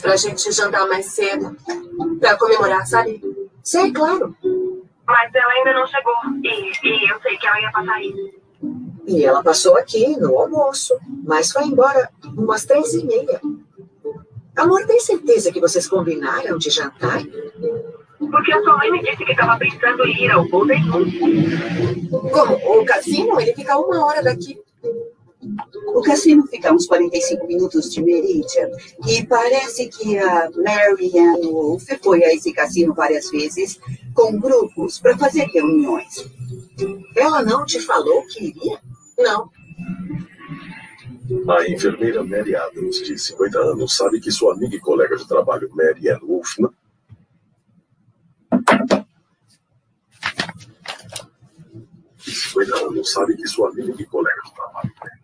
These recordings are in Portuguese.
pra gente jantar mais cedo. Pra comemorar, sabe? Sei, claro. Mas ela ainda não chegou. E, e eu sei que ela ia passar aí. E ela passou aqui no almoço, mas foi embora umas três e meia. Amor, tem certeza que vocês combinaram de jantar? Porque a sua mãe me disse que estava pensando em ir ao Golden Como? O cassino? Ele fica uma hora daqui. O cassino fica a uns 45 minutos de Meridian. E parece que a Marianne Wolf foi a esse cassino várias vezes com grupos para fazer reuniões. Ela não te falou que iria? Não. A enfermeira Mary Adams, de 50 anos, sabe que sua amiga e colega de trabalho Mary Ann Wolf não... De 50 anos, sabe que sua amiga e colega de trabalho Mary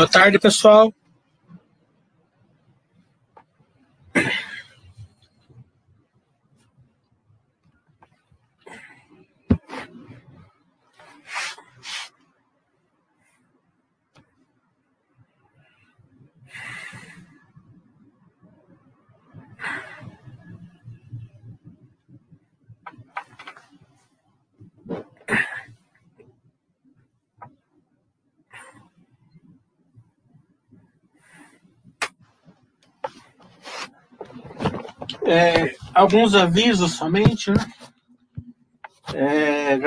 Boa tarde, pessoal. É, alguns avisos somente, né? É,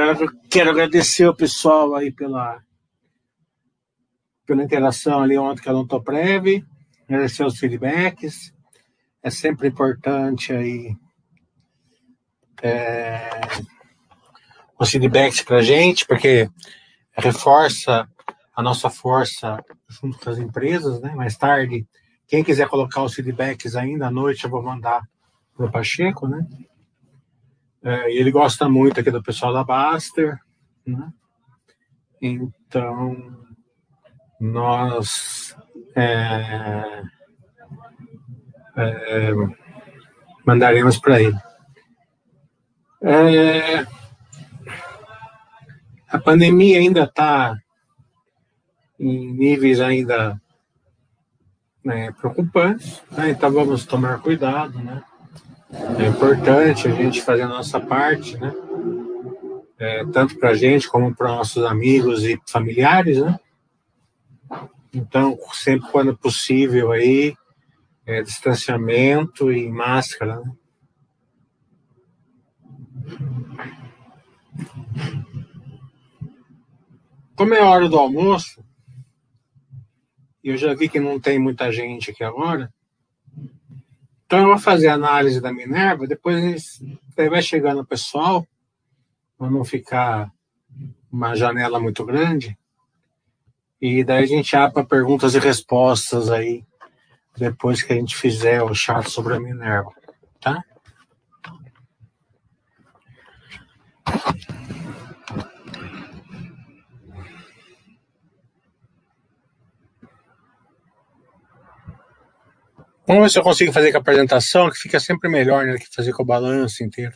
quero agradecer o pessoal aí pela, pela interação ali ontem que eu não tô prévio, agradecer os feedbacks. É sempre importante aí é, os feedbacks para gente, porque reforça a nossa força junto com as empresas, né? Mais tarde, quem quiser colocar os feedbacks ainda à noite, eu vou mandar pro Pacheco, né? É, ele gosta muito aqui do pessoal da Baster, né? Então, nós é, é, mandaremos para ele. É, a pandemia ainda está em níveis ainda né, preocupantes, né? então vamos tomar cuidado, né? É importante a gente fazer a nossa parte, né? É, tanto para a gente como para nossos amigos e familiares, né? Então, sempre quando possível aí, é, distanciamento e máscara, né? Como é a hora do almoço, eu já vi que não tem muita gente aqui agora, então eu vou fazer a análise da Minerva, depois vai chegando o pessoal, para não ficar uma janela muito grande. E daí a gente abre para perguntas e respostas aí, depois que a gente fizer o chat sobre a Minerva, tá? Vamos ver se eu consigo fazer com a apresentação, que fica sempre melhor né, que fazer com o balanço inteiro.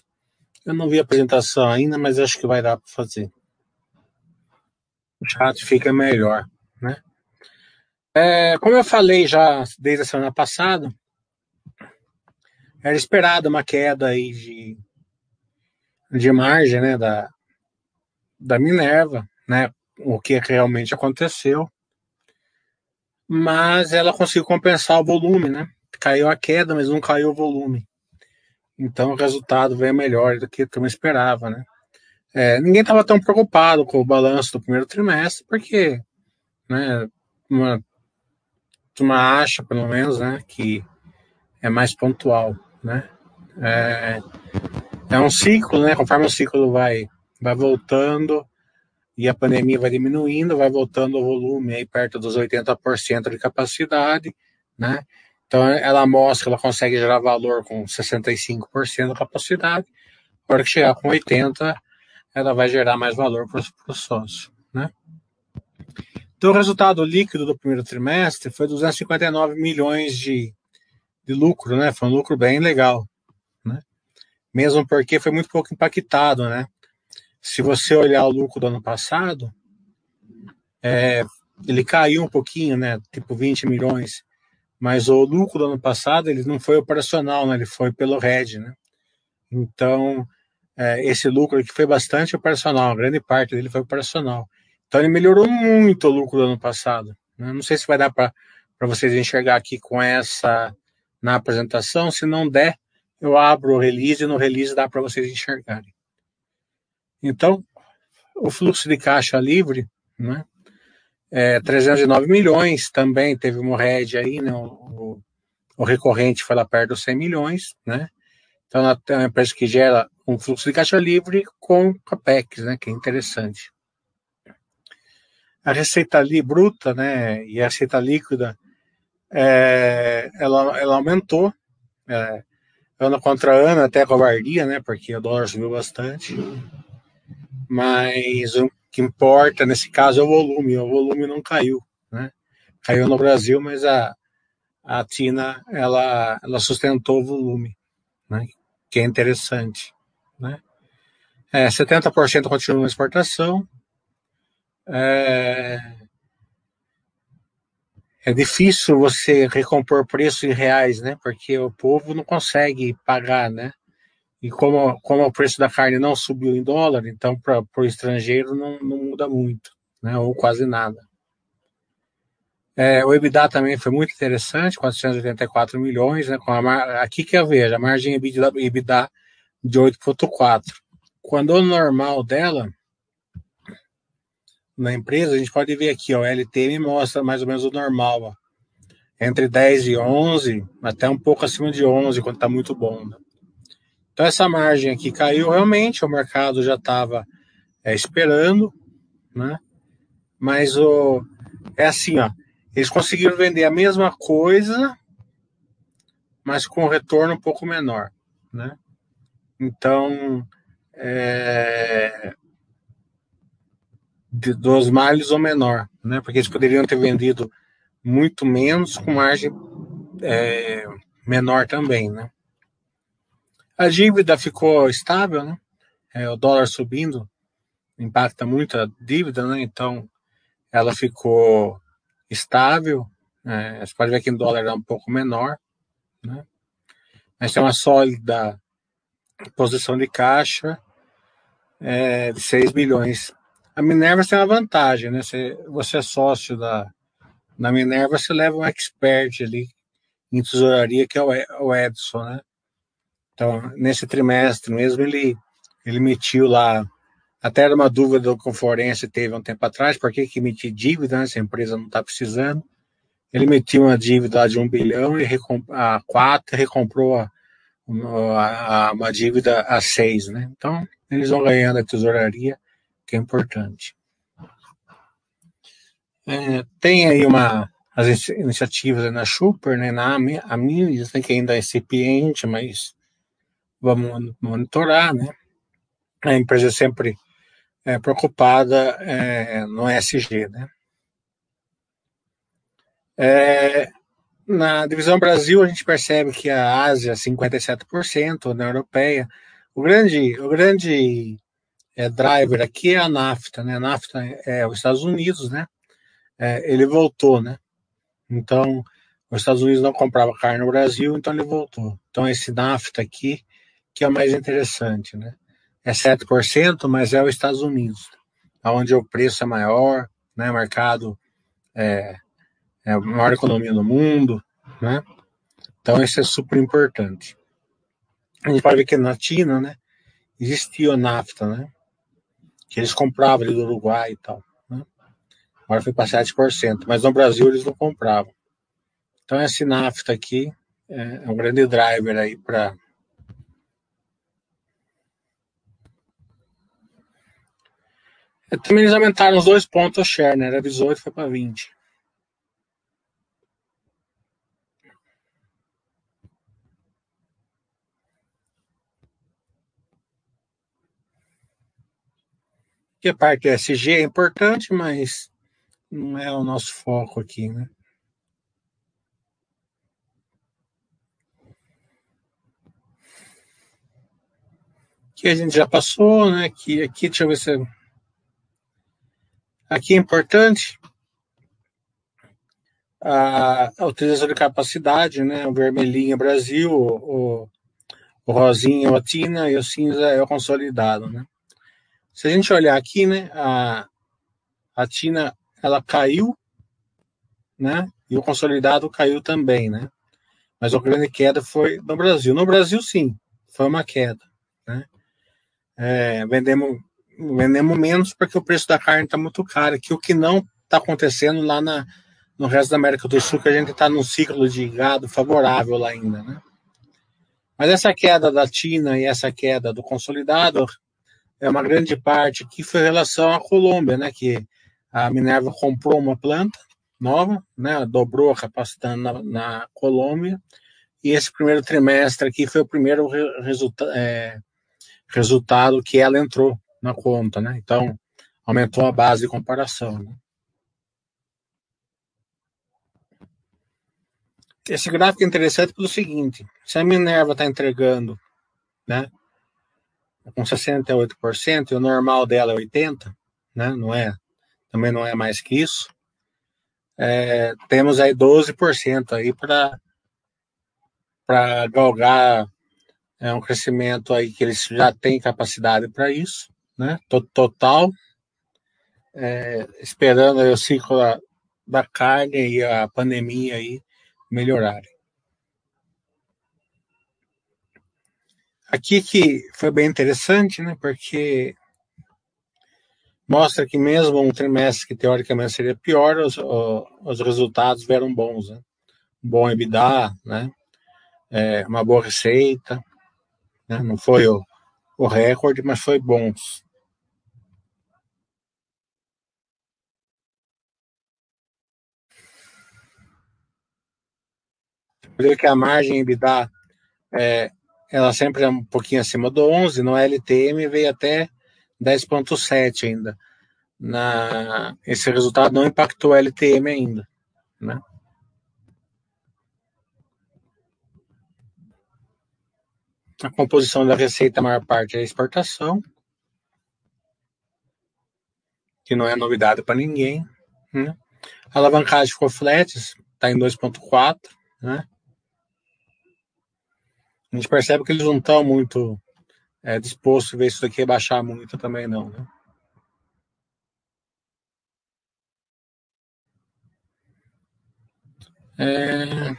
Eu não vi a apresentação ainda, mas acho que vai dar para fazer. O chat fica melhor, né? É, como eu falei já desde a semana passada, era esperada uma queda aí de, de margem, né, da, da Minerva, né, o que realmente aconteceu, mas ela conseguiu compensar o volume, né, caiu a queda, mas não caiu o volume. Então o resultado veio melhor do que eu esperava, né? É, ninguém estava tão preocupado com o balanço do primeiro trimestre, porque né, uma, uma acha, pelo menos, né, que é mais pontual, né? É, é um ciclo, né? Conforme o ciclo vai, vai voltando e a pandemia vai diminuindo, vai voltando o volume aí perto dos 80% de capacidade, né? Então ela mostra que ela consegue gerar valor com 65% da capacidade. A hora que chegar com 80%, ela vai gerar mais valor para o sócio, né? Então o resultado líquido do primeiro trimestre foi 259 milhões de, de lucro, né? Foi um lucro bem legal, né? Mesmo porque foi muito pouco impactado, né? Se você olhar o lucro do ano passado, é, ele caiu um pouquinho, né? Tipo 20 milhões. Mas o lucro do ano passado, ele não foi operacional, né? Ele foi pelo RED, né? Então, é, esse lucro aqui foi bastante operacional, grande parte dele foi operacional. Então, ele melhorou muito o lucro do ano passado. Né? Não sei se vai dar para vocês enxergar aqui com essa na apresentação. Se não der, eu abro o release e no release dá para vocês enxergarem. Então, o fluxo de caixa livre, né? É, 309 milhões, também teve uma rede aí, né? O, o, recorrente foi lá perto dos 100 milhões, né? Então, é uma empresa que gera um fluxo de caixa livre com CAPEX, né? Que é interessante. A receita ali bruta, né? E a receita líquida, é, ela, ela aumentou, é, ano contra ano, até covardia, né? Porque o dólar subiu bastante. Mas que importa nesse caso é o volume. O volume não caiu, né? Caiu no Brasil, mas a, a Tina ela, ela sustentou o volume, né? Que é interessante, né? É, 70% continua na exportação. É, é difícil você recompor preço em reais, né? Porque o povo não consegue pagar, né? E como, como o preço da carne não subiu em dólar, então para o estrangeiro não, não muda muito, né? Ou quase nada. É, o EBITDA também foi muito interessante, 484 milhões, né? Com a. Aqui que eu vejo, a margem EBITDA, EBITDA de 8,4. Quando o normal dela, na empresa, a gente pode ver aqui, ó, o LTM mostra mais ou menos o normal, ó, entre 10 e 11, até um pouco acima de 11, quando está muito bom. Né? Então, essa margem aqui caiu realmente, o mercado já estava é, esperando, né? mas o, é assim, ó, eles conseguiram vender a mesma coisa, mas com um retorno um pouco menor. Né? Então, é, de, dos males ou menor, né? Porque eles poderiam ter vendido muito menos com margem é, menor também, né? A dívida ficou estável, né? É, o dólar subindo impacta muito a dívida, né? Então ela ficou estável. É, você pode ver que em dólar é um pouco menor, né? Mas tem uma sólida posição de caixa é, de 6 bilhões a Minerva tem uma vantagem, né? Você, você é sócio da, da Minerva, você leva um expert ali em tesouraria, que é o Edson, né? Então, nesse trimestre mesmo, ele, ele emitiu lá, até era uma dúvida do Conforense teve um tempo atrás, por que, que emitir dívida, né, se a empresa não está precisando. Ele emitiu uma dívida de um bilhão e a quatro recomprou a, a, a, uma dívida a seis, né? Então, eles vão ganhando a tesouraria que é importante. É, tem aí uma, as iniciativas na Super, né, na Amines, né, que ainda é incipiente, mas vamos monitorar, né? A empresa sempre é, preocupada é, no ESG, né? É, na divisão Brasil, a gente percebe que a Ásia 57%, na Europeia, o grande, o grande é, driver aqui é a NAFTA, né? A NAFTA é os Estados Unidos, né? É, ele voltou, né? Então, os Estados Unidos não comprava carne no Brasil, então ele voltou. Então, esse NAFTA aqui, que é o mais interessante, né? É 7%, mas é os Estados Unidos, onde o preço é maior, né? Mercado é, é a maior economia do mundo, né? Então, isso é super importante. A gente pode ver que na China, né? Existia o NAFTA, né? que eles compravam ali do Uruguai e tal. Né? Agora foi para 7%, mas no Brasil eles não compravam. Então esse NAFTA aqui é, é um grande driver aí para também eles aumentaram os dois pontos a share, né? Era 18, foi para 20. que a parte SG é importante, mas não é o nosso foco aqui, né? Aqui a gente já passou, né? Aqui, aqui deixa eu ver se. Aqui é importante a, a utilização de capacidade, né? O vermelhinho é Brasil, o, o é o e o cinza é o consolidado, né? Se a gente olhar aqui, né, a, a Tina ela caiu, né, e o consolidado caiu também, né. Mas a grande queda foi no Brasil. No Brasil, sim, foi uma queda, né. É, vendemos, vendemos menos porque o preço da carne está muito caro, que o que não está acontecendo lá na, no resto da América do Sul, que a gente está num ciclo de gado favorável lá ainda, né. Mas essa queda da Tina e essa queda do consolidado é uma grande parte que foi em relação à Colômbia, né? Que a Minerva comprou uma planta nova, né? Dobrou a capacidade na, na Colômbia e esse primeiro trimestre aqui foi o primeiro resulta é, resultado que ela entrou na conta, né? Então aumentou a base de comparação. Né? Esse gráfico é interessante pelo seguinte: se a Minerva está entregando, né? com 68% e o normal dela é 80%, né? Não é, também não é mais que isso. É, temos aí 12% aí para para galgar é um crescimento aí que eles já têm capacidade para isso, né? Total, é, esperando o ciclo da, carne e a pandemia aí melhorarem. Aqui que foi bem interessante, né? Porque mostra que mesmo um trimestre que teoricamente seria pior, os, os resultados vieram bons, né? Bom EBITDA, né? É, uma boa receita, né? Não foi o, o recorde, mas foi bons. Ver que a margem EBITDA é, ela sempre é um pouquinho acima do 11, no LTM veio até 10.7 ainda. Na, esse resultado não impactou o LTM ainda, né? A composição da receita, a maior parte é exportação, que não é novidade para ninguém. Né? A alavancagem ficou flat, está em 2,4, né? Gente percebe que eles não estão muito é, dispostos a ver isso daqui baixar muito também, não. Né? É...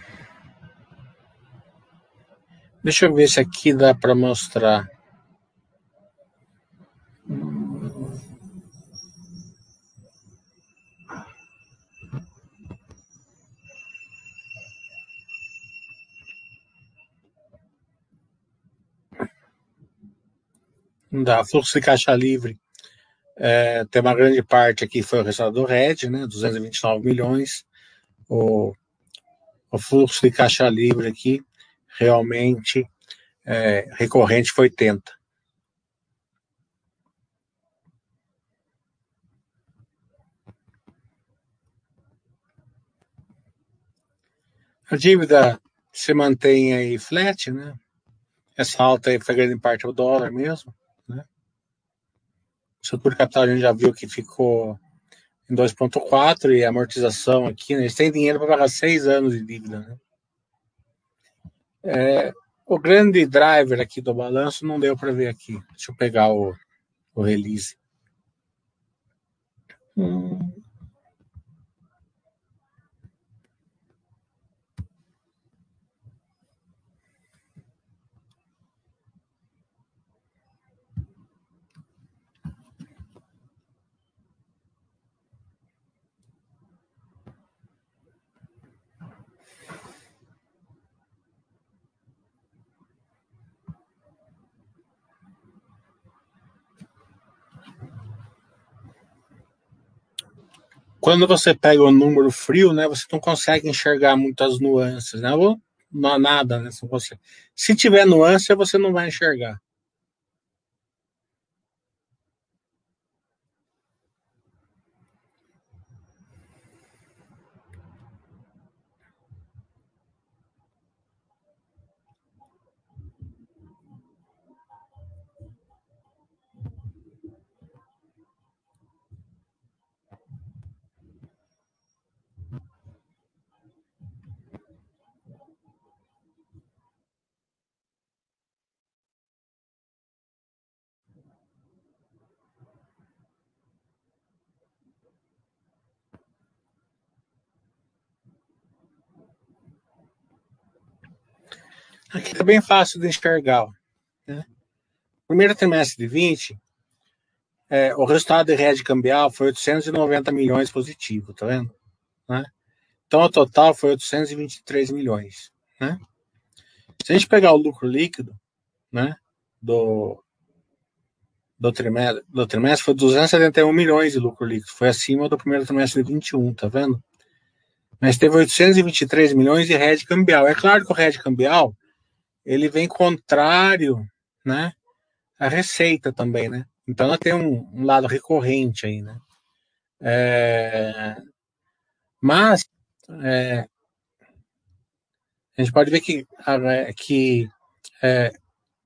Deixa eu ver se aqui dá para mostrar. Da fluxo de caixa livre, é, tem uma grande parte aqui foi o resultado do RED, né, 229 milhões. O, o fluxo de caixa livre aqui realmente é, recorrente foi 80. A dívida se mantém aí flat, né? Essa alta aí foi grande parte do dólar mesmo. Estrutura de capital a gente já viu que ficou em 2,4 e amortização aqui, né, eles têm dinheiro para pagar seis anos de dívida. Né? É, o grande driver aqui do balanço não deu para ver aqui. Deixa eu pegar o, o release. Hum. Quando você pega o número frio, né, você não consegue enxergar muitas nuances, né? Ou nada, né? Você, se tiver nuance, você não vai enxergar. Bem fácil de enxergar. Né? Primeiro trimestre de 20, é, o resultado de rede cambial foi 890 milhões positivo, tá vendo? Né? Então, o total foi 823 milhões. Né? Se a gente pegar o lucro líquido né, do, do, trimestre, do trimestre, foi 271 milhões de lucro líquido. Foi acima do primeiro trimestre de 21, tá vendo? Mas teve 823 milhões de rede cambial. É claro que o rede cambial ele vem contrário, né, à receita também, né? Então ela tem um, um lado recorrente aí, né? É, mas é, a gente pode ver que, que é,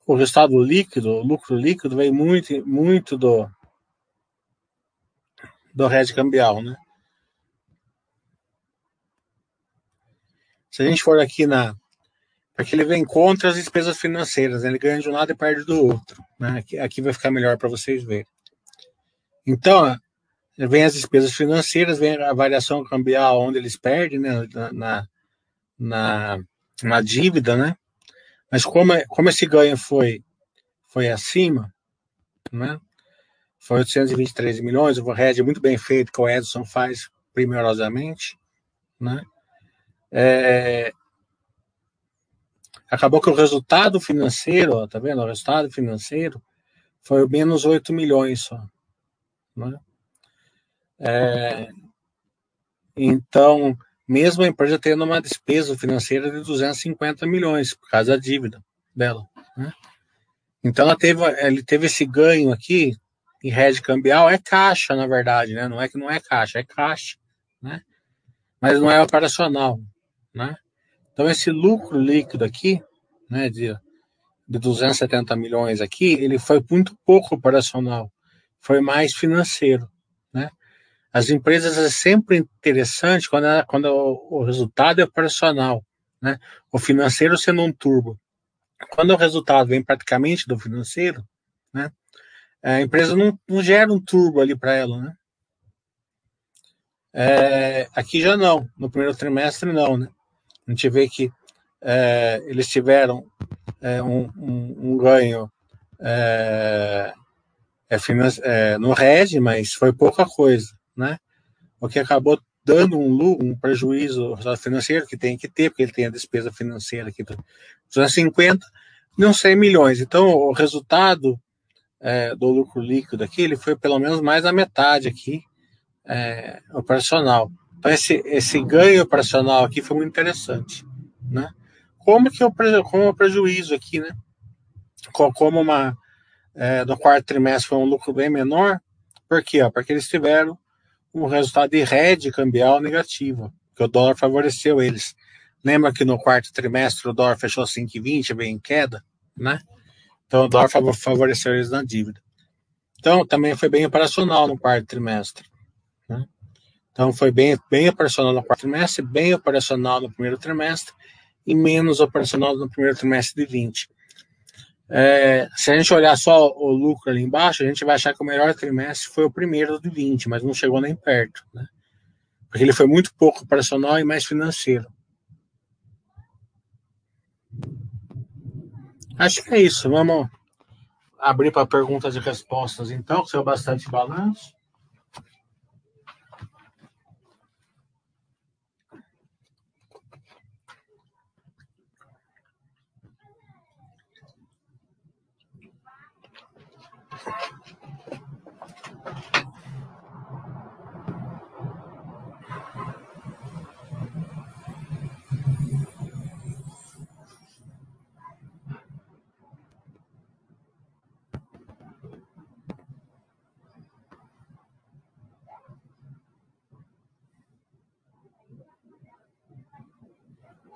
o resultado líquido, o lucro líquido, vem muito, muito do, do rede cambial, né? Se a gente for aqui na, porque ele vem contra as despesas financeiras, né? ele ganha de um lado e perde do outro. Né? Aqui, aqui vai ficar melhor para vocês verem. Então, vem as despesas financeiras, vem a variação cambial onde eles perdem né? na, na, na dívida, né? Mas como, como esse ganho foi, foi acima, né? Foi 823 milhões, o overhead é muito bem feito, que o Edson faz primorosamente, né? É, acabou que o resultado financeiro, ó, tá vendo? O resultado financeiro foi menos 8 milhões só. Né? É, então, mesmo a empresa tendo uma despesa financeira de 250 milhões por causa da dívida dela. Né? Então, ela teve, ele teve esse ganho aqui em rede cambial, é caixa, na verdade, né? Não é que não é caixa, é caixa, né? Mas não é operacional, né? Então, esse lucro líquido aqui, né, de, de 270 milhões aqui, ele foi muito pouco operacional, foi mais financeiro, né? As empresas é sempre interessante quando, ela, quando o, o, resultado é operacional, né? O financeiro sendo um turbo. Quando o resultado vem praticamente do financeiro, né? A empresa não, não gera um turbo ali para ela, né? É, aqui já não, no primeiro trimestre não, né? A gente vê que é, eles tiveram é, um, um, um, ganho é, é, é no RED, mas foi pouca coisa, né? O que acabou dando um, um prejuízo financeiro que tem que ter, porque ele tem a despesa financeira aqui dos 250, não 100 milhões. Então, o resultado é, do lucro líquido aqui, ele foi pelo menos mais da metade aqui, é, operacional. Então, esse, esse ganho operacional aqui foi muito interessante né? Como que eu como o prejuízo aqui, né? Como uma é, no quarto trimestre foi um lucro bem menor, por quê? Porque eles tiveram um resultado de rede cambial negativo, que o dólar favoreceu eles. Lembra que no quarto trimestre o dólar fechou 5,20, bem em queda, né? Então o dólar favoreceu eles na dívida. Então também foi bem operacional no quarto trimestre. Então foi bem, bem operacional no quarto trimestre, bem operacional no primeiro trimestre e menos operacional no primeiro trimestre de 20. É, se a gente olhar só o lucro ali embaixo, a gente vai achar que o melhor trimestre foi o primeiro de 20, mas não chegou nem perto, né? Porque ele foi muito pouco operacional e mais financeiro. Acho que é isso. Vamos abrir para perguntas e respostas, então, que saiu bastante balanço.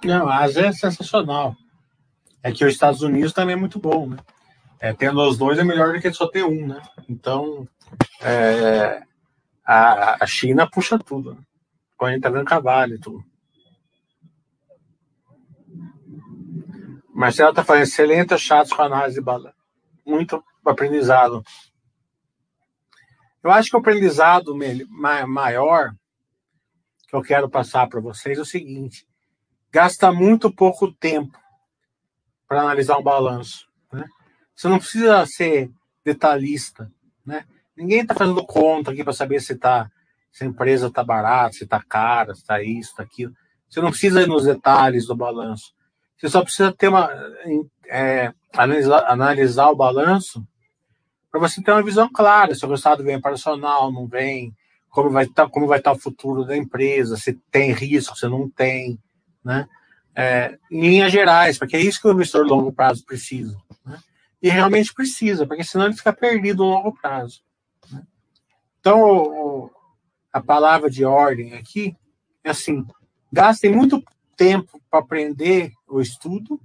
Não, a Ásia é sensacional. É que os Estados Unidos também é muito bom, né? É, tendo os dois é melhor do que só ter um, né? Então, é, a, a China puxa tudo. Né? Quando a gente tá vendo cavalo e tudo. Marcelo está falando, excelente chatos com análise de bala. Muito aprendizado. Eu acho que o aprendizado maior que eu quero passar para vocês é o seguinte: gasta muito pouco tempo para analisar um balanço. Né? Você não precisa ser detalhista. Né? Ninguém está fazendo conta aqui para saber se, tá, se a empresa está barata, se está cara, se está isso, está aquilo. Você não precisa ir nos detalhes do balanço. Você só precisa ter uma. É, analisar, analisar o balanço para você ter uma visão clara se o resultado vem operacional, não vem, como vai estar, tá, como vai estar tá o futuro da empresa, se tem risco, se não tem, né? É, em linhas gerais, porque é isso que o investidor longo prazo precisa. Né? E realmente precisa, porque senão ele fica perdido no longo prazo. Né? Então, o, a palavra de ordem aqui é assim: gastem muito tempo para aprender o estudo,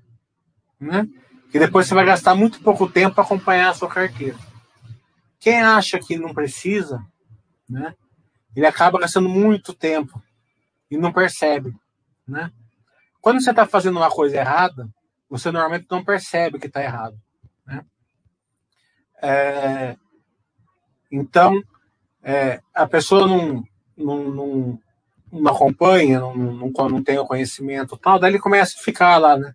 né? Que depois você vai gastar muito pouco tempo para acompanhar a sua carteira. Quem acha que não precisa, né? Ele acaba gastando muito tempo e não percebe, né? Quando você está fazendo uma coisa errada, você normalmente não percebe que está errado, né? É, então, é, a pessoa não, não, não, não acompanha, não, não, não tem o conhecimento tal, daí ele começa a ficar lá, né?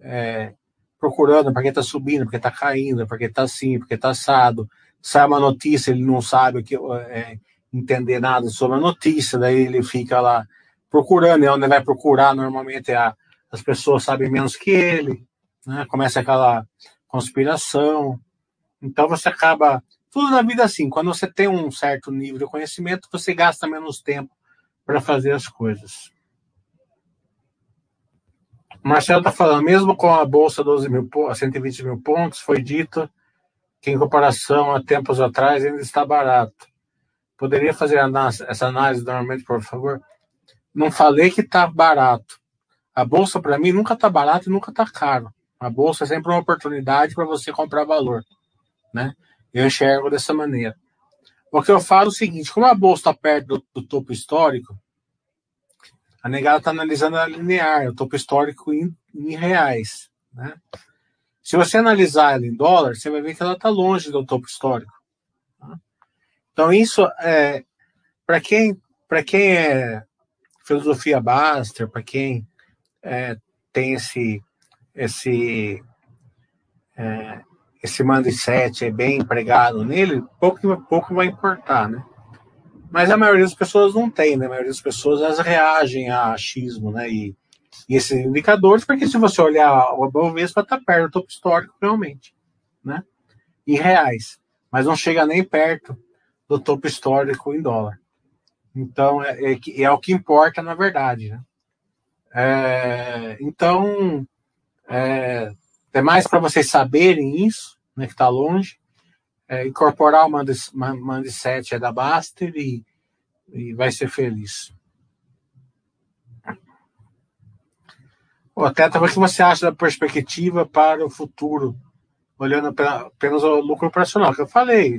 É, procurando porque está subindo, porque está caindo, porque está assim, porque está assado. Sai uma notícia, ele não sabe que, é, entender nada sobre a notícia, daí ele fica lá procurando, e onde ele vai procurar normalmente a, as pessoas sabem menos que ele, né? começa aquela conspiração. Então você acaba. Tudo na vida assim, quando você tem um certo nível de conhecimento, você gasta menos tempo para fazer as coisas. Marcelo está falando, mesmo com a bolsa 12 mil, 120 mil pontos, foi dito que em comparação a tempos atrás ainda está barato. Poderia fazer essa análise normalmente, por favor? Não falei que está barato. A bolsa, para mim, nunca está barato e nunca está caro. A bolsa é sempre uma oportunidade para você comprar valor. Né? Eu enxergo dessa maneira. O que eu falo é o seguinte: como a bolsa está perto do, do, topo histórico, a negada está analisando a linear, o topo histórico em, em reais. Né? Se você analisar ela em dólar, você vai ver que ela está longe do topo histórico. Tá? Então, isso é para quem, quem é filosofia Baster, para quem é, tem esse, esse é, esse mindset é bem empregado nele, pouco, pouco vai importar, né? Mas a maioria das pessoas não tem, né? A maioria das pessoas elas reagem a achismo, né? E, e esses indicadores, porque se você olhar o Bovespa está perto do topo histórico, realmente, né? Em reais, mas não chega nem perto do topo histórico em dólar. Então, é, é, é o que importa, na verdade, né? É, então, é, é mais para vocês saberem isso, né, que está longe, é, incorporar o Mandicete é da Baster e, e vai ser feliz. O Teta, o que você acha da perspectiva para o futuro, olhando apenas o lucro operacional? Que eu falei,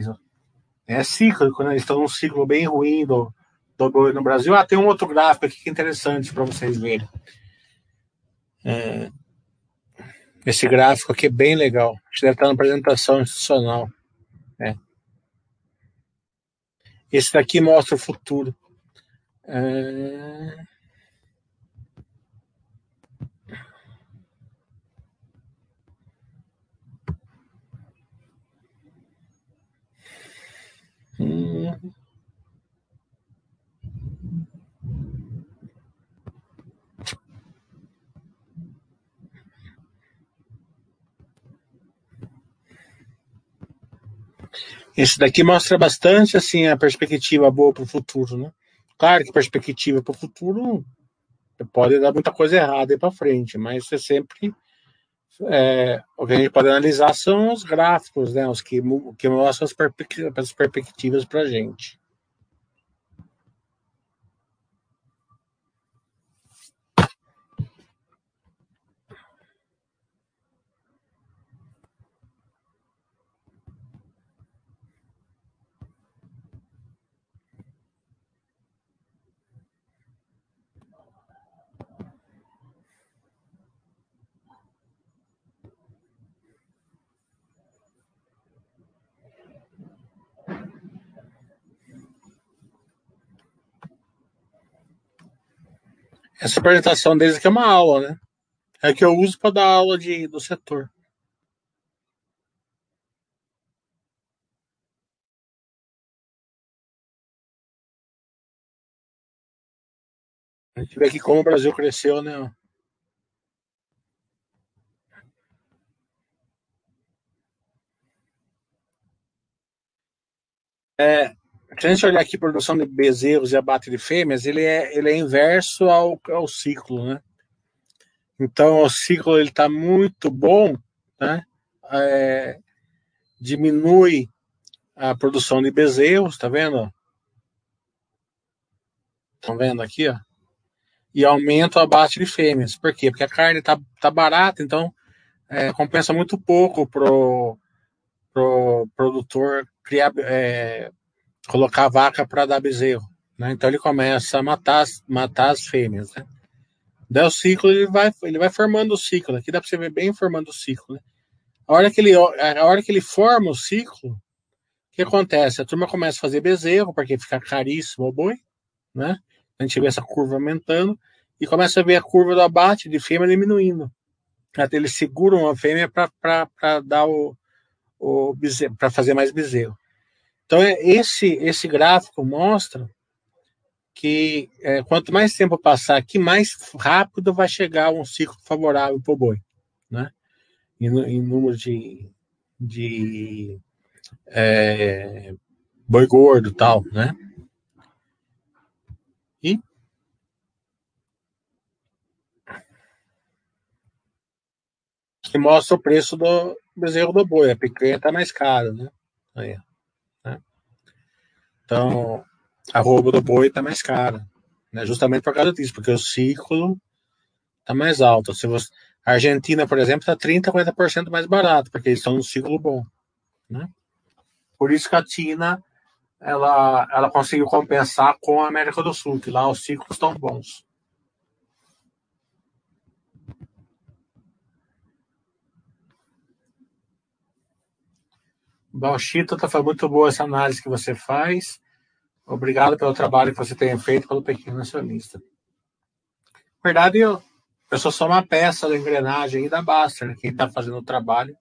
é cíclico, né? Estão num ciclo bem ruim do, no Brasil. Ah, tem um outro gráfico aqui que é interessante para vocês verem. É, esse gráfico aqui é bem legal. Que deve estar na apresentação institucional. É. Esse daqui mostra o futuro. É... Hum. Esse daqui mostra bastante assim a perspectiva boa para o futuro, né? Claro que perspectiva para o futuro pode dar muita coisa errada aí para frente, mas é sempre é, o que a gente pode analisar são os gráficos, né? Os que, que mostram as perspectivas para a gente. Essa apresentação deles aqui é uma aula, né? É que eu uso para dar aula de, do setor. A gente vê aqui como o Brasil cresceu, né? É, se a gente olhar aqui produção de bezerros e abate de fêmeas, ele é, ele é inverso ao, ao ciclo, né? Então, o ciclo ele está muito bom, né? É, diminui a produção de bezerros, tá vendo? Estão vendo aqui, ó? E aumenta o abate de fêmeas. Por quê? Porque a carne tá, tá barata, então é, compensa muito pouco pro, pro produtor criar, é, colocar a vaca para dar bezerro. Né? Então ele começa a matar, matar as fêmeas. Né? Daí o ciclo ele vai, ele vai formando o ciclo. Aqui dá para você ver bem formando o ciclo. Né? A, hora que ele, a hora que ele forma o ciclo, o que acontece? A turma começa a fazer bezerro, porque fica caríssimo o boi. Né? A gente vê essa curva aumentando e começa a ver a curva do abate de fêmea diminuindo. Até eles seguram a fêmea para dar o, o para fazer mais bezerro. Então, é, esse, esse gráfico mostra que é, quanto mais tempo passar aqui, mais rápido vai chegar um ciclo favorável para o boi, né? Em, em número de, de é, boi gordo tal, né? E que mostra o preço do bezerro do boi. A picanha está mais cara, né? Aí? Então, a roupa do boi está mais cara, né? Justamente por causa disso, porque o ciclo está mais alto. Se você, a Argentina, por exemplo, está 30, 40% mais barato, porque eles estão no ciclo bom, né? Por isso que a Tina ela, ela conseguiu compensar com a América do Sul, que lá os ciclos estão bons. Balchita, tá muito boa essa análise que você faz. Obrigado pelo trabalho que você tem feito pelo pequeno nacionalista. Na verdade, eu, eu sou só uma peça da engrenagem da Baster. Né? Quem está fazendo o trabalho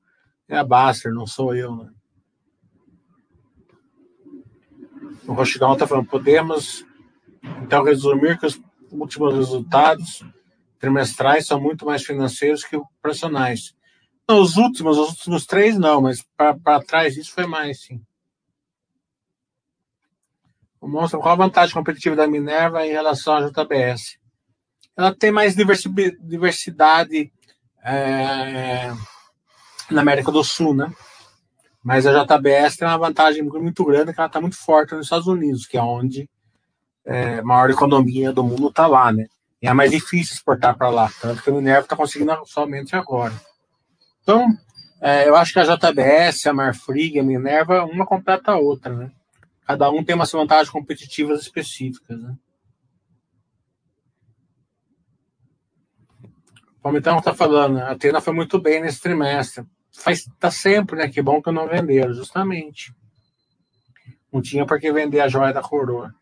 é a Baster, não sou eu. Né? O Rochidão está falando, podemos então resumir que os últimos resultados trimestrais são muito mais financeiros que operacionais. Não, os últimos, os últimos três não, mas para trás isso foi mais, sim. Mostra qual a vantagem competitiva da Minerva em relação à JBS. Ela tem mais diversidade é, na América do Sul, né? Mas a JBS tem uma vantagem muito grande que ela está muito forte nos Estados Unidos, que é onde é, a maior economia do mundo está lá, né? E é mais difícil exportar para lá, tanto que a Minerva está conseguindo somente agora. Então, é, eu acho que a JBS, a Marfrig, a Minerva, uma completa a outra, né? Cada um tem umas vantagens competitivas específicas, né? O Palmitão está falando, a Atena foi muito bem nesse trimestre. Faz, tá sempre, né? Que bom que não venderam, justamente. Não tinha por que vender a joia da coroa.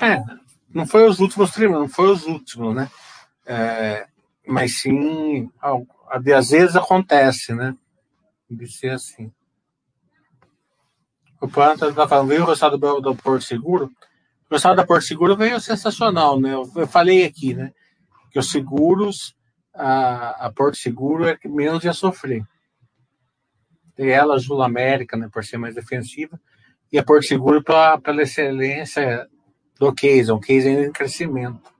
É, não foi os últimos trimestres, não foi os últimos, né? É, mas sim, às vezes acontece, né? De ser assim. O Planta está falando, veio o resultado do, do Porto Seguro. O resultado da Porto Seguro veio sensacional, né? Eu, eu falei aqui, né? Que os seguros, a, a Porto Seguro é que menos ia sofrer. Tem ela, a Sul América, né? Por ser mais defensiva. E a Porto Seguro pela, pela excelência do case, é um case ainda em crescimento.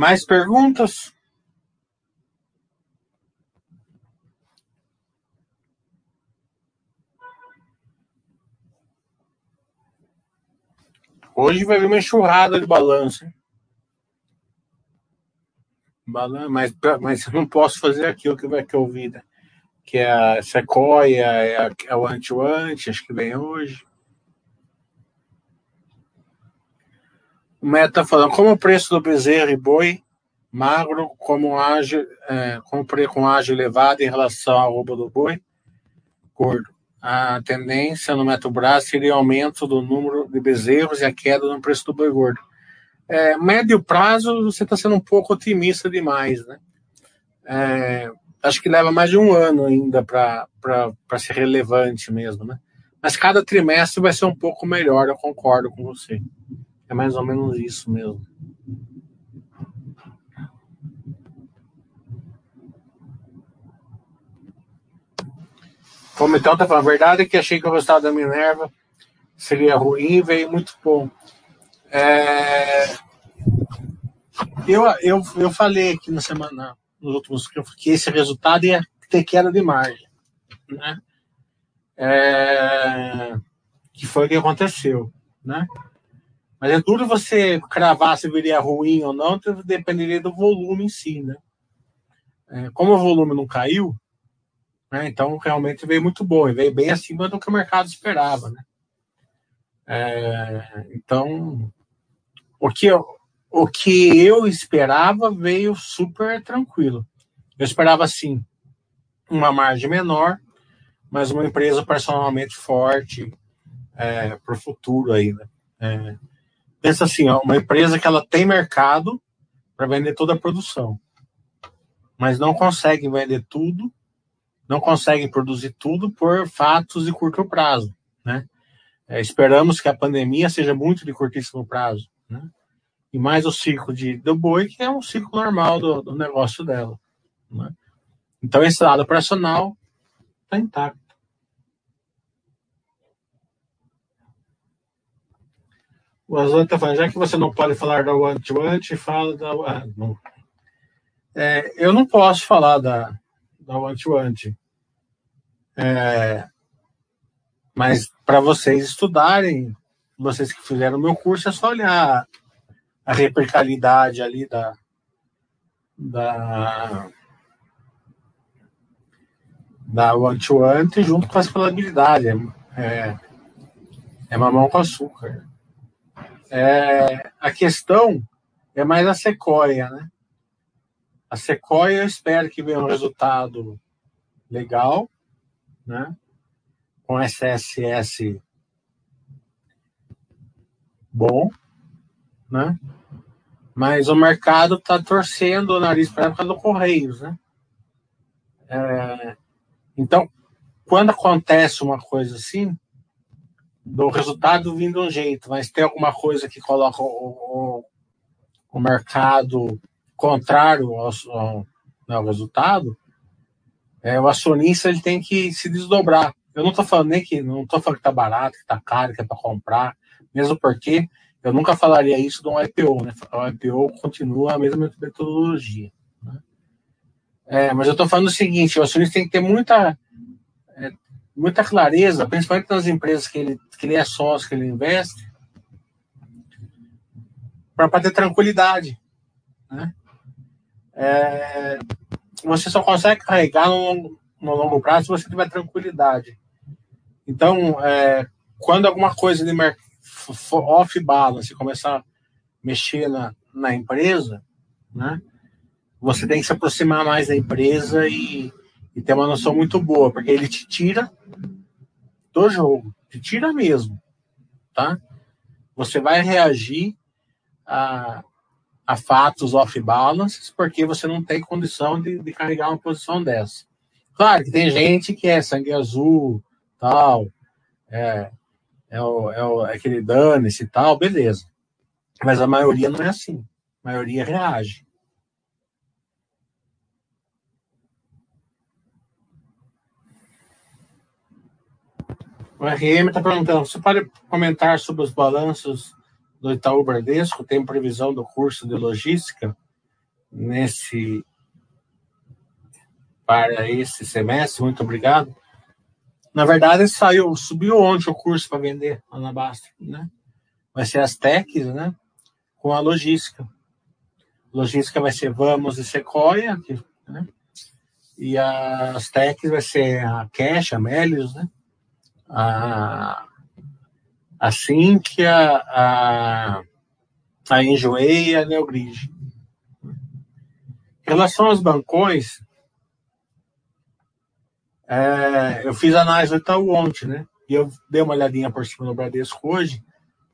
Mais perguntas? Hoje vai vir uma enxurrada de balanço. Balanço, mas, mas eu não posso fazer aquilo que vai ter ouvida, né? que é a Sequoia, é, a, é o Anti-Anti, acho que vem hoje. O Meta tá falando, como o preço do bezerro e boi magro, como ágil, é, com, com ágil elevado em relação ao roubo do boi gordo. A tendência no Metrobras seria aumento do número de bezerros e a queda no preço do boi gordo. É, médio prazo, você está sendo um pouco otimista demais, né? É, acho que leva mais de um ano ainda para ser relevante mesmo, né? Mas cada trimestre vai ser um pouco melhor, eu concordo com você. É mais ou menos isso mesmo. Como então tá falando, a verdade é que achei que o resultado da Minerva seria ruim veio muito bom. É... Eu, eu, eu falei aqui na semana, nos últimos que esse resultado ia ter queda de margem. Né? É... Que foi o que aconteceu. Né? Mas é duro você cravar se viria ruim ou não, dependeria do volume em si. Né? É, como o volume não caiu, né? Então, realmente veio muito bom e veio bem acima do que o mercado esperava. Né? É, então, o que, eu, o que eu esperava veio super tranquilo. Eu esperava, assim, uma margem menor, mas uma empresa personalmente forte é, para o futuro aí. Né? É, pensa assim, ó, uma empresa que ela tem mercado para vender toda a produção, mas não consegue vender tudo não conseguem produzir tudo por fatos de curto prazo, né? É, esperamos que a pandemia seja muito de curtíssimo prazo, né? E mais o ciclo de, do boi, que é um ciclo normal do, do negócio dela. Né? Então, esse lado operacional está intacto. O Azul está falando, já que você não pode falar da One-to-One, fala da. Ah, não. É, eu não posso falar da, da One-to-One. É, mas para vocês estudarem, vocês que fizeram o meu curso, é só olhar a replicabilidade ali da, da, da one-to-one junto com a escalabilidade. É, é mamão com açúcar. É, a questão é mais a sequoia, né? A sequoia eu espero que venha um resultado legal, né? com SSS bom, né? Mas o mercado está torcendo o nariz para a época do Correios, né? É, então, quando acontece uma coisa assim, do resultado vindo um jeito, mas tem alguma coisa que coloca o, o, o mercado contrário ao, ao, né, ao resultado, é, o acionista ele tem que se desdobrar. Eu não estou falando nem que não estou falando que está barato, que está caro, que é para comprar, mesmo porque eu nunca falaria isso de um IPO, né? O IPO continua a mesma metodologia. Né? É, mas eu estou falando o seguinte: o acionista tem que ter muita, é, muita clareza, principalmente nas empresas que ele, que ele é sócio, que ele investe, para ter tranquilidade. Né? É, você só consegue carregar no, no longo prazo se você tiver tranquilidade. Então, é, quando alguma coisa de off balance começar a mexer na, na empresa, né, você tem que se aproximar mais da empresa e, e ter uma noção muito boa, porque ele te tira do jogo, te tira mesmo, tá? Você vai reagir a, a fatos off-balance, porque você não tem condição de, de, carregar uma posição dessa. Claro que tem gente que é sangue azul, tal, é, é, o, é, o, é aquele dane-se e tal, beleza. Mas a maioria não é assim. A maioria reage. O RM está perguntando: você pode comentar sobre os balanços do Itaú Bradesco tem previsão do curso de logística nesse para esse semestre. Muito obrigado. Na verdade, saiu, subiu ontem o curso para vender lá na Basta, né? vai ser as techs, né? Com a logística. Logística vai ser Vamos e Sequoia, né? E as techs vai ser a Cash, a Melius, né? A, a Sinqia, a, a Enjoei e a Neogrid. Em relação aos bancões, é, eu fiz análise do Itaú ontem, né? E eu dei uma olhadinha por cima no Bradesco hoje.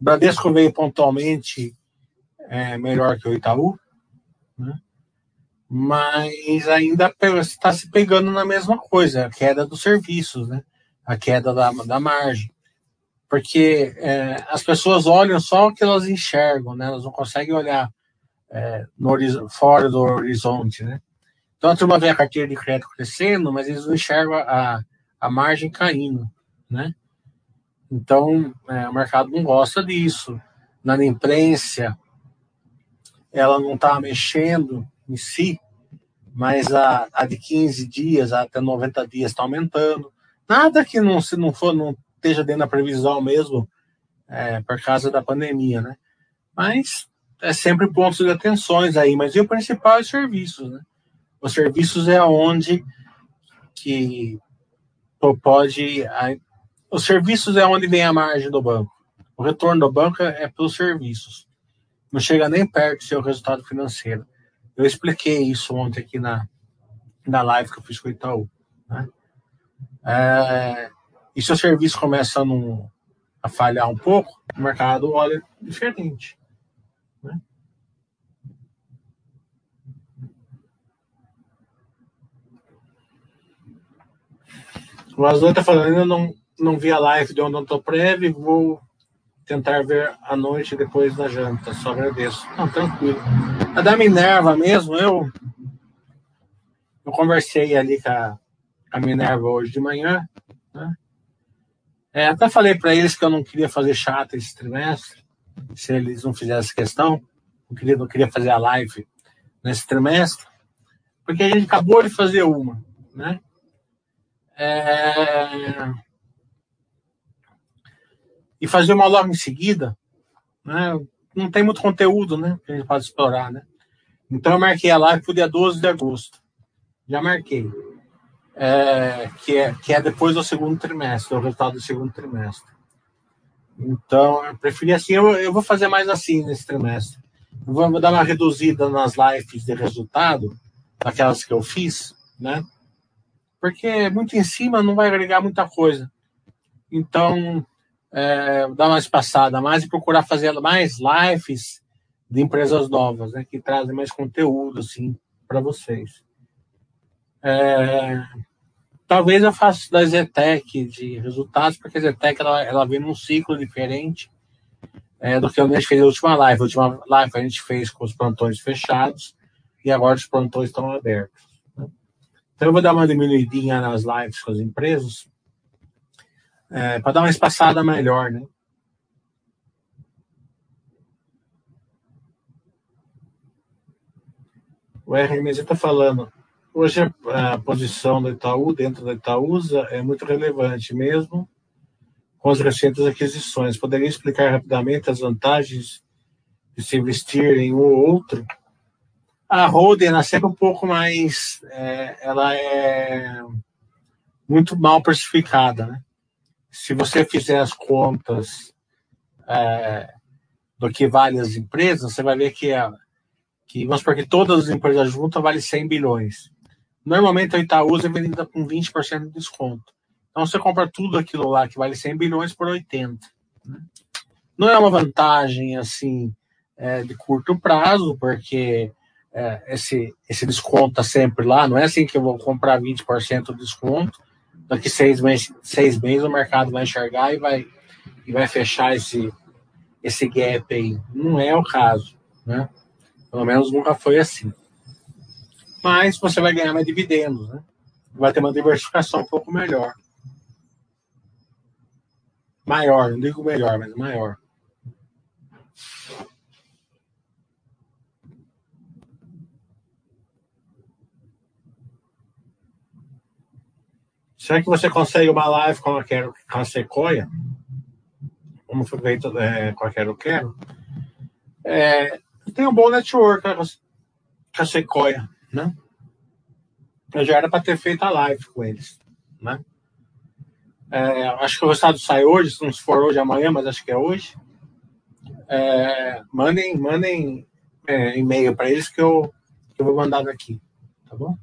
O Bradesco veio pontualmente é, melhor que o Itaú, né? mas ainda está se pegando na mesma coisa, a queda dos serviços, né? A queda da, da margem. Porque é, as pessoas olham só o que elas enxergam, né? elas não conseguem olhar é, no, fora do horizonte. Né? Então a turma vê a carteira de crédito crescendo, mas eles não enxergam a, a margem caindo. Né? Então é, o mercado não gosta disso. Na imprensa, ela não está mexendo em si, mas a, a de 15 dias até 90 dias está aumentando. Nada que não se não for não esteja dentro da previsão mesmo é, por causa da pandemia, né? Mas é sempre pontos de atenções aí. Mas e o principal é os serviços, né? Os serviços é onde que pode a, os serviços é onde vem a margem do banco. O retorno do banco é, é pelos serviços. Não chega nem perto do seu resultado financeiro. Eu expliquei isso ontem aqui na, na live que eu fiz com o Itaú. Né? É, e se o serviço começa a, não, a falhar um pouco, o mercado olha diferente. Né? O Azul está falando, ainda não, não vi a live de Odontoprev, vou tentar ver à noite depois da janta. Só agradeço. Não, tranquilo. A da Minerva mesmo, eu, eu conversei ali com a, a Minerva hoje de manhã. Né? É, até falei para eles que eu não queria fazer chato esse trimestre, se eles não fizessem questão. Não queria, não queria fazer a live nesse trimestre, porque a gente acabou de fazer uma. Né? É, e fazer uma logo em seguida, né? Não tem muito conteúdo, né? Que a gente pode explorar, né? Então eu marquei a live para o dia 12 de agosto. Já marquei. É, que, é, que é depois do segundo trimestre, o resultado do segundo trimestre. Então, eu preferi assim, eu, eu vou fazer mais assim nesse trimestre. Eu vou, vou dar uma reduzida nas lives de resultado, daquelas que eu fiz, né? Porque muito em cima não vai agregar muita coisa. Então, é, dar mais passada mais e procurar fazer mais lives de empresas novas, né, que trazem mais conteúdo assim para vocês. É, talvez eu faça da Zetec de resultados, porque a Zetec ela, ela vem num ciclo diferente é, do que a gente fez a última live. A última live a gente fez com os plantões fechados e agora os plantões estão abertos. Né? Então eu vou dar uma diminuidinha nas lives com as empresas é, para dar uma espaçada melhor, né? O RMZ está falando. Hoje a posição do Itaú dentro da Itaúsa é muito relevante mesmo com as recentes aquisições. Poderia explicar rapidamente as vantagens de se investir em um ou outro? A holding ela é sempre um pouco mais, é, ela é muito mal precificada, né? se você fizer as contas é, do que vale as empresas, você vai ver que, a, que vamos supor que todas as empresas juntas valem 100 bilhões. Normalmente a Itaúsa é vendida com 20% de desconto. Então você compra tudo aquilo lá que vale 100 bilhões por 80. Né? Não é uma vantagem assim é, de curto prazo, porque é, esse, esse desconto está sempre lá. Não é assim que eu vou comprar 20% de desconto daqui seis meses, seis meses o mercado vai enxergar e vai, e vai fechar esse, esse gap aí. Não é o caso, né? Pelo menos nunca foi assim. Mas você vai ganhar mais dividendos, né? Vai ter uma diversificação um pouco melhor. Maior, não digo melhor, mas maior. Será que você consegue uma live com a, com a Sequoia? como foi feito é, qualquer eu quero, é, tem um bom network com a Sequoia, né? Eu já era para ter feito a live com eles, né? É, acho que o resultado sai hoje, se não for hoje, amanhã, mas acho que é hoje. É, mandem mandem é, e-mail para eles que eu, que eu vou mandar daqui, tá bom?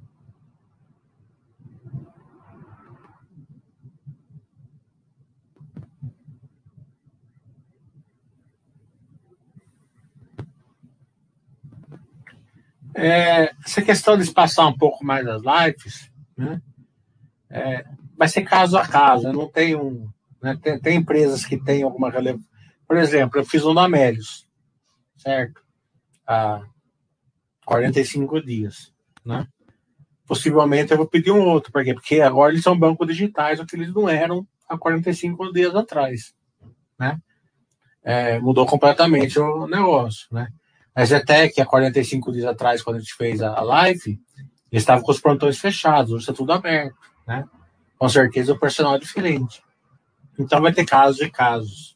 É, essa questão de espaçar um pouco mais as lives, né? É, vai ser caso a caso. Não tenho. Né, tem, tem, empresas que têm alguma relevância. Por exemplo, eu fiz um na Amélios, certo? Há 45 dias, né? Possivelmente eu vou pedir um outro, por quê? Porque agora eles são bancos digitais, o que eles não eram há 45 dias atrás, né? É, mudou completamente o negócio, né? A Zetec, há 45 dias atrás, quando a gente fez a live, eles estavam com os plantões fechados, hoje está tudo aberto, né? Com certeza o personal é diferente. Então vai ter casos e casos.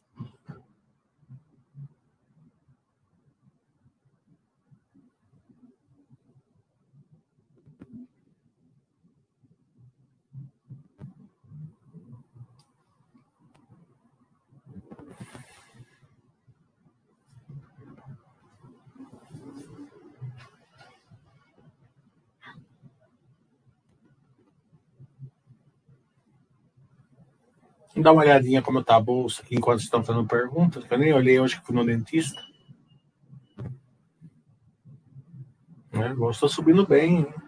Dá uma olhadinha como está a bolsa aqui enquanto estão fazendo perguntas, que eu nem olhei hoje que fui no dentista. A bolsa está subindo bem. Hein?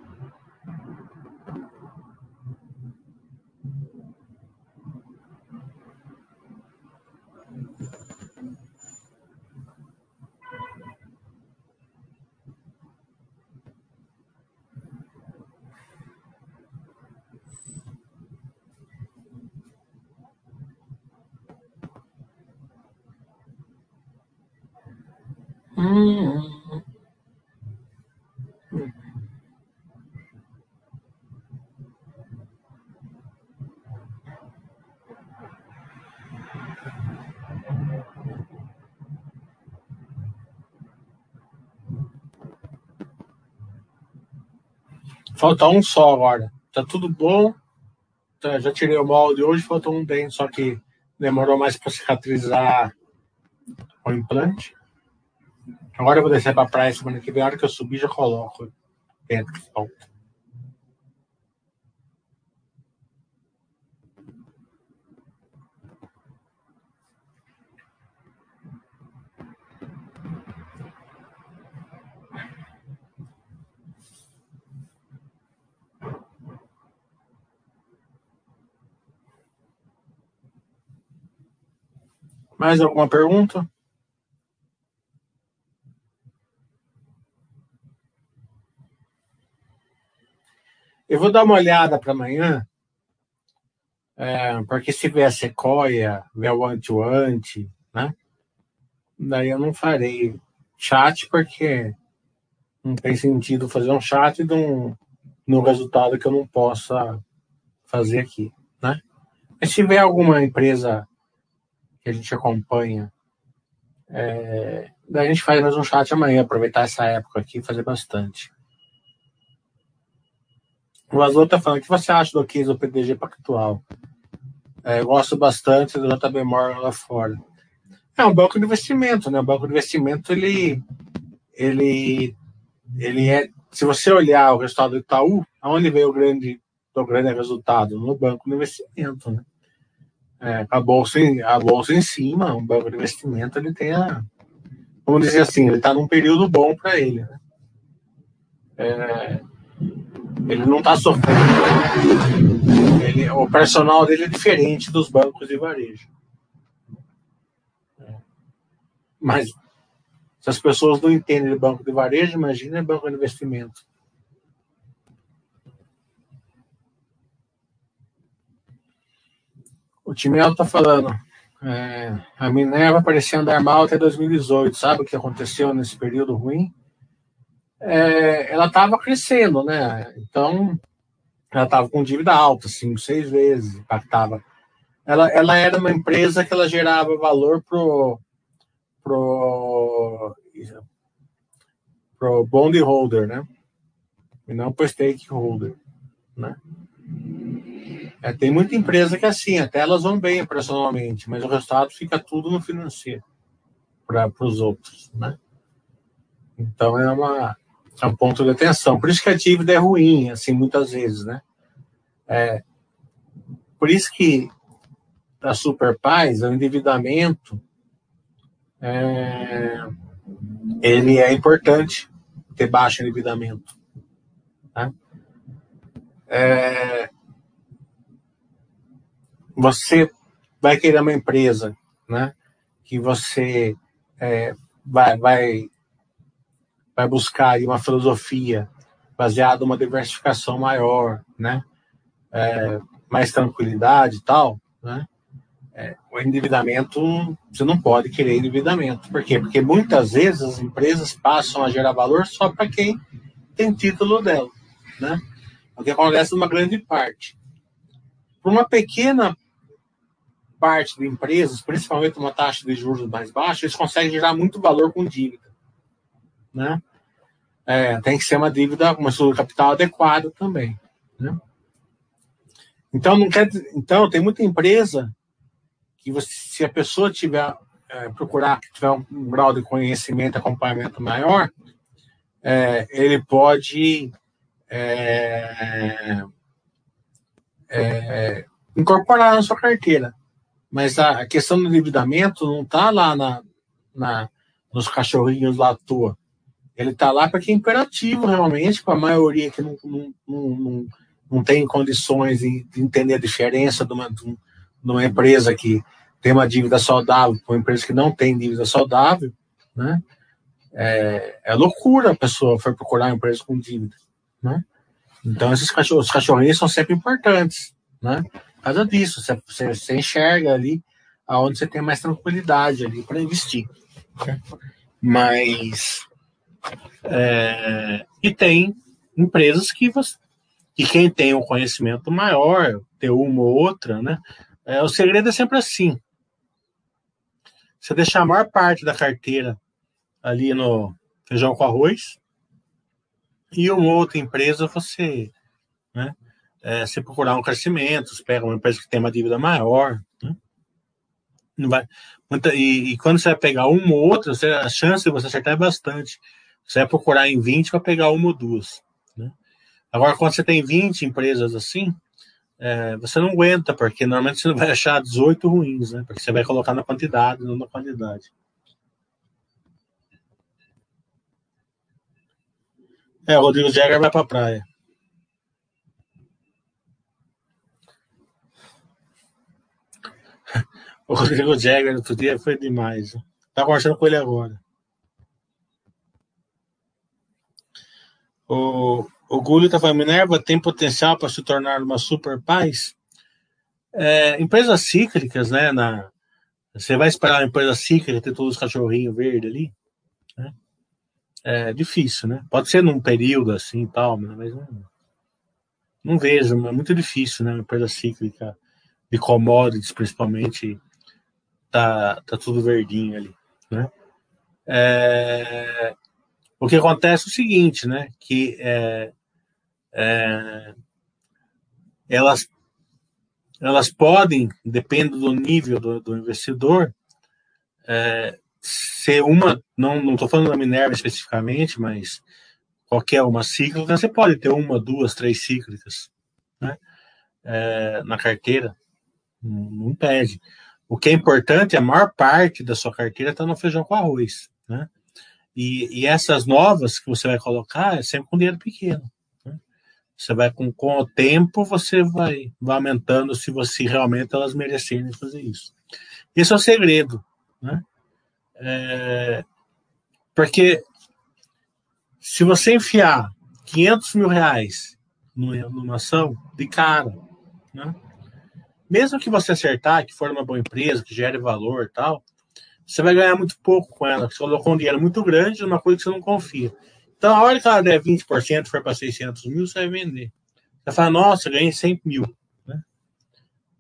Hum. Falta um só agora. Tá tudo bom. Tá, já tirei o molde hoje, faltou um dente, só que demorou mais para cicatrizar o implante. Agora eu vou descer pra praia semana que vem. A hora que eu subir, já coloco dentro que falta. Mais alguma pergunta? Vou dar uma olhada para amanhã, é, porque se vier Sequoia, vier o Ante né? Daí eu não farei chat, porque não tem sentido fazer um chat de um, no resultado que eu não possa fazer aqui, né? Mas se tiver alguma empresa que a gente acompanha, é, daí a gente faz mais um chat amanhã, aproveitar essa época aqui e fazer bastante. O Azul está falando, o que você acha do case do PDG Pactual? É, gosto bastante do JB Morgan lá fora. É um banco de investimento, né? O banco de investimento, ele, ele, ele é... Se você olhar o resultado do Itaú, aonde veio o grande, o grande resultado? No banco de investimento, né? É, a, bolsa em, a bolsa em cima, um banco de investimento, ele tem a... Vamos dizer assim, ele está num período bom para ele, né? É, ele não está sofrendo. Ele, o personal dele é diferente dos bancos de varejo. Mas se as pessoas não entendem de banco de varejo, imagina banco de investimento. O Timel está falando. É, a Minerva parecia andar mal até 2018. Sabe o que aconteceu nesse período ruim? É, ela estava crescendo, né? Então, ela estava com dívida alta, cinco, seis vezes, impactava ela, ela era uma empresa que ela gerava valor pro pro pro bond holder, né? E não pro stakeholder, né? É, tem muita empresa que é assim, até elas vão bem operacionalmente, mas o resultado fica tudo no financeiro para os outros, né? Então é, uma, é um ponto de atenção. Por isso que a dívida é ruim, assim, muitas vezes, né? É, por isso que a Super Paz, o endividamento, é, ele é importante ter baixo endividamento. Tá? É, você vai querer uma empresa, né? Que você é, vai, vai, vai buscar uma filosofia baseada numa diversificação maior, né? É, mais tranquilidade e tal, né? É, o endividamento, você não pode querer endividamento. Por quê? Porque muitas vezes as empresas passam a gerar valor só para quem tem título dela, né? O que acontece numa grande parte. Por uma pequena parte de empresas, principalmente uma taxa de juros mais baixa, eles conseguem gerar muito valor com dívida. Né? É, tem que ser uma dívida, uma estrutura capital adequada também. Né? Então, não quer, então, tem muita empresa que você, se a pessoa tiver é, procurar que tiver um, grau de conhecimento, acompanhamento maior, é, ele pode é, é incorporar na sua carteira. Mas a, questão do endividamento não está lá na, na, nos cachorrinhos lá à toa. Ele está lá porque é imperativo, realmente, para a maioria que não, não, não, não, tem condições de, de entender a diferença de uma, de uma empresa que tem uma dívida saudável com uma empresa que não tem dívida saudável, né? É, é loucura a pessoa for procurar uma empresa com dívida, né? Então, esses cachorros, os cachorrinhos são sempre importantes, né? Por causa disso, você, você enxerga ali aonde você tem mais tranquilidade ali para investir. Mas é, e tem empresas que você e quem tem um conhecimento maior, ter uma ou outra, né? É, o segredo é sempre assim. Você deixar a maior parte da carteira ali no feijão com arroz e uma outra empresa você, né? é, se procurar um crescimento, você pega uma empresa que tem uma dívida maior, né? Não vai, e, e, quando você vai pegar uma ou outra, você, a chance de você acertar é bastante. Você vai procurar em 20 para pegar uma ou duas. Né? Agora, quando você tem 20 empresas assim, é, você não aguenta, porque normalmente você não vai achar 18 ruins, né? Porque você vai colocar na quantidade, não na qualidade. É, o Rodrigo Jagger vai para a praia. O Rodrigo Jagger outro dia foi demais. Tá conversando com ele agora. O, o Gulli tá falando, Minerva tem potencial para se tornar uma super paz? É, empresas cíclicas, né? Na, você vai esperar uma empresa cíclica ter todos os cachorrinhos verdes ali? Né? É difícil, né? Pode ser num período assim e tal, mas não, não vejo, é muito difícil, né? Uma empresa cíclica de commodities, principalmente, tá, tá tudo verdinho ali, né? É, o que acontece é o seguinte, né? Que é, é, elas, elas podem, dependendo do nível do, do investidor, é, ser uma, não estou falando da Minerva especificamente, mas qualquer uma cíclica, você pode ter uma, duas, três cíclicas né? É, na carteira, não, impede. O que é importante, a maior parte da sua carteira está no feijão com arroz, né? E, e, essas novas que você vai colocar é sempre com dinheiro pequeno. Né? Você vai com, com o tempo, você vai, vai aumentando se você realmente elas merecerem fazer isso. Esse é o segredo, né? É, porque se você enfiar 500 mil reais numa ação, de cara, né? mesmo que você acertar, que for uma boa empresa, que gere valor e tal, você vai ganhar muito pouco com ela. Você colocou um dinheiro muito grande numa coisa que você não confia. Então, a hora que ela der 20%, for para 600 mil, você vai vender. Você fala, nossa, ganhei 100 mil. Né?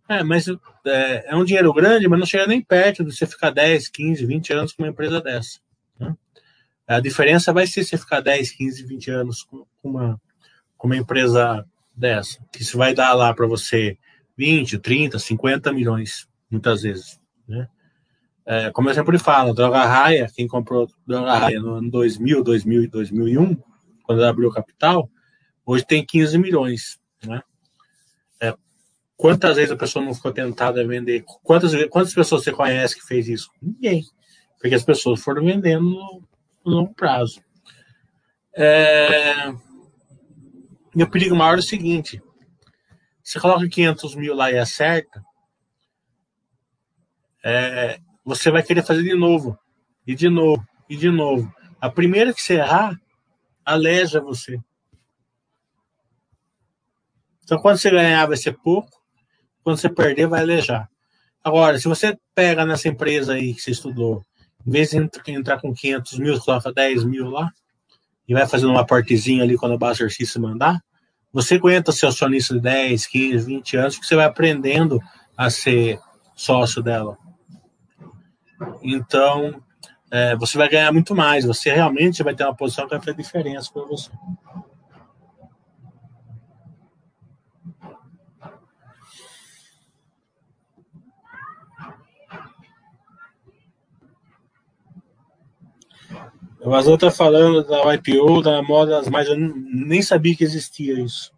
É, mas é, é, um dinheiro grande, mas não chega nem perto de você ficar 10, 15, 20 anos com uma empresa dessa. Né? A diferença vai ser você ficar 10, 15, 20 anos com uma, com uma empresa dessa, que isso vai dar lá para você 20, 30, 50 milhões, muitas vezes. Né? É, como eu sempre falo, Droga Raia, quem comprou Droga Raia no ano 2000, 2000 e 2001, quando abriu o capital, hoje tem 15 milhões. Né? É, quantas vezes a pessoa não ficou tentada a vender? Quantas, quantas pessoas você conhece que fez isso? Ninguém. Porque as pessoas foram vendendo no, no longo prazo. É, o perigo maior é o seguinte: você coloca 500 mil lá e acerta, é, você vai querer fazer de novo, e de novo, e de novo. A primeira que você errar, aleja você. Então, quando você ganhar, vai ser pouco. Quando você perder, vai alejar. Agora, se você pega nessa empresa aí que você estudou, em vez de entrar com 500 mil, você coloca 10 mil lá, e vai fazendo uma partezinha ali quando o se mandar, você aguenta ser acionista de 10, 15, 20 anos, porque você vai aprendendo a ser sócio dela. Então, é, você vai ganhar muito mais. Você realmente vai ter uma posição que vai fazer diferença para você. O Azul está falando da IPO, da moda, mas eu nem sabia que existia isso.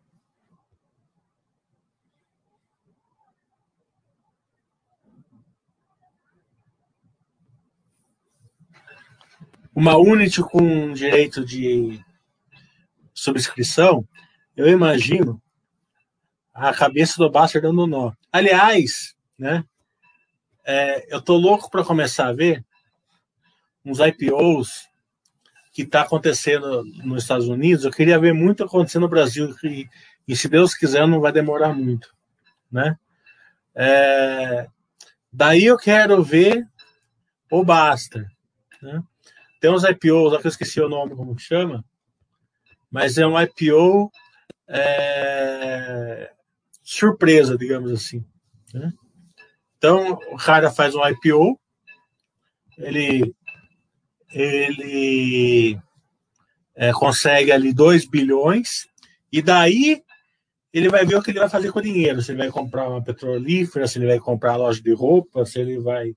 Uma Unity com direito de subscrição, eu imagino a cabeça do Baster dando nó. Aliás, né? É, eu tô louco para começar a ver uns IPOs que está acontecendo nos Estados Unidos, eu queria ver muito acontecer no Brasil, e, e se Deus quiser, não vai demorar muito. Né? É, daí eu quero ver o Basta. Né? Tem uns IPOs, que eu esqueci o nome, como chama, mas é um IPO é, surpresa, digamos assim. Né? Então, o cara faz um IPO, ele ele é, consegue ali 2 bilhões, e daí ele vai ver o que ele vai fazer com o dinheiro. Se ele vai comprar uma petrolífera, se ele vai comprar loja de roupa, se ele vai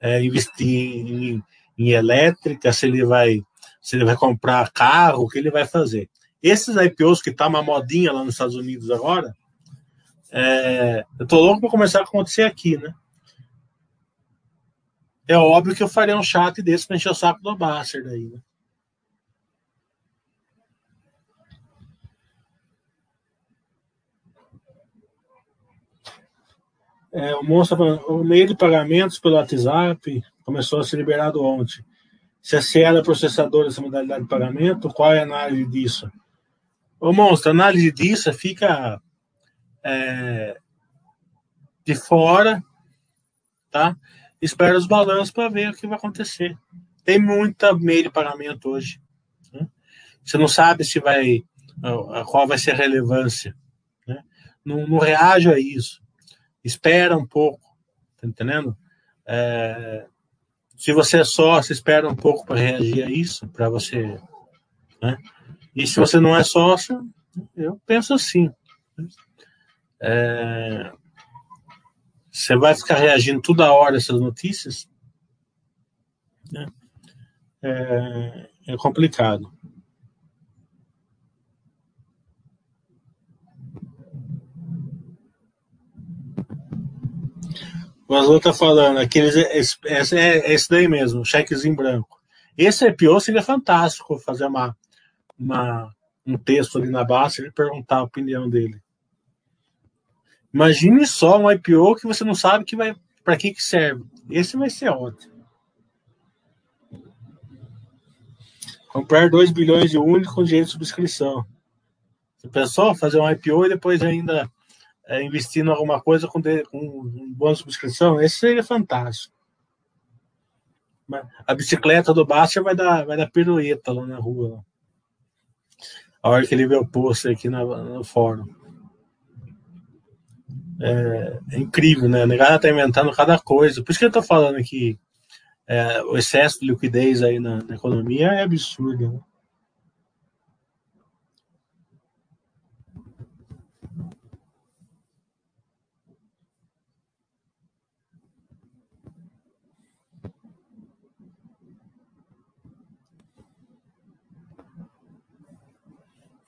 é, investir em, em, elétrica, se ele vai se ele vai comprar carro, o que ele vai fazer. Esses IPOs que tá uma modinha lá nos Estados Unidos agora, é, eu tô louco para começar a acontecer aqui, né? É óbvio que eu faria um chat desse para encher o saco do Basser daí, né? É, o monstro o meio de pagamentos pelo WhatsApp começou a ser liberado ontem. Se a Cielo é processadora dessa modalidade de pagamento, qual é a análise disso? O monstro, a análise disso fica é, de fora, tá? espera os balanços para ver o que vai acontecer. Tem muita meio de pagamento hoje. Né? Você não sabe se vai qual vai ser a relevância. Né? Não, não reage a isso. Espera um pouco, tá entendendo? É, se você é sócio, espera um pouco para reagir a isso, para você. Né? E se você não é sócio, eu penso assim. Né? É, você vai ficar reagindo toda hora essas notícias? Né? É, é complicado. O Azul está falando, aqueles, esse, é esse daí mesmo, chequezinho branco. Esse EPO seria fantástico fazer uma, uma, um texto ali na base e perguntar a opinião dele. Imagine só um IPO que você não sabe que vai para que, que serve. Esse vai ser ótimo. Comprar 2 bilhões de único com direito de subscrição. Pensou fazer um IPO e depois ainda é, investir em alguma coisa com, um bônus de subscrição? Esse seria fantástico. A bicicleta do Bastia vai dar, vai dar pirueta lá na rua. A hora que ele vê o post aqui no fórum. É, é incrível, né? O negócio tá inventando cada coisa. Por isso que eu tô falando que é, o excesso de liquidez aí na, na economia é absurdo. Né?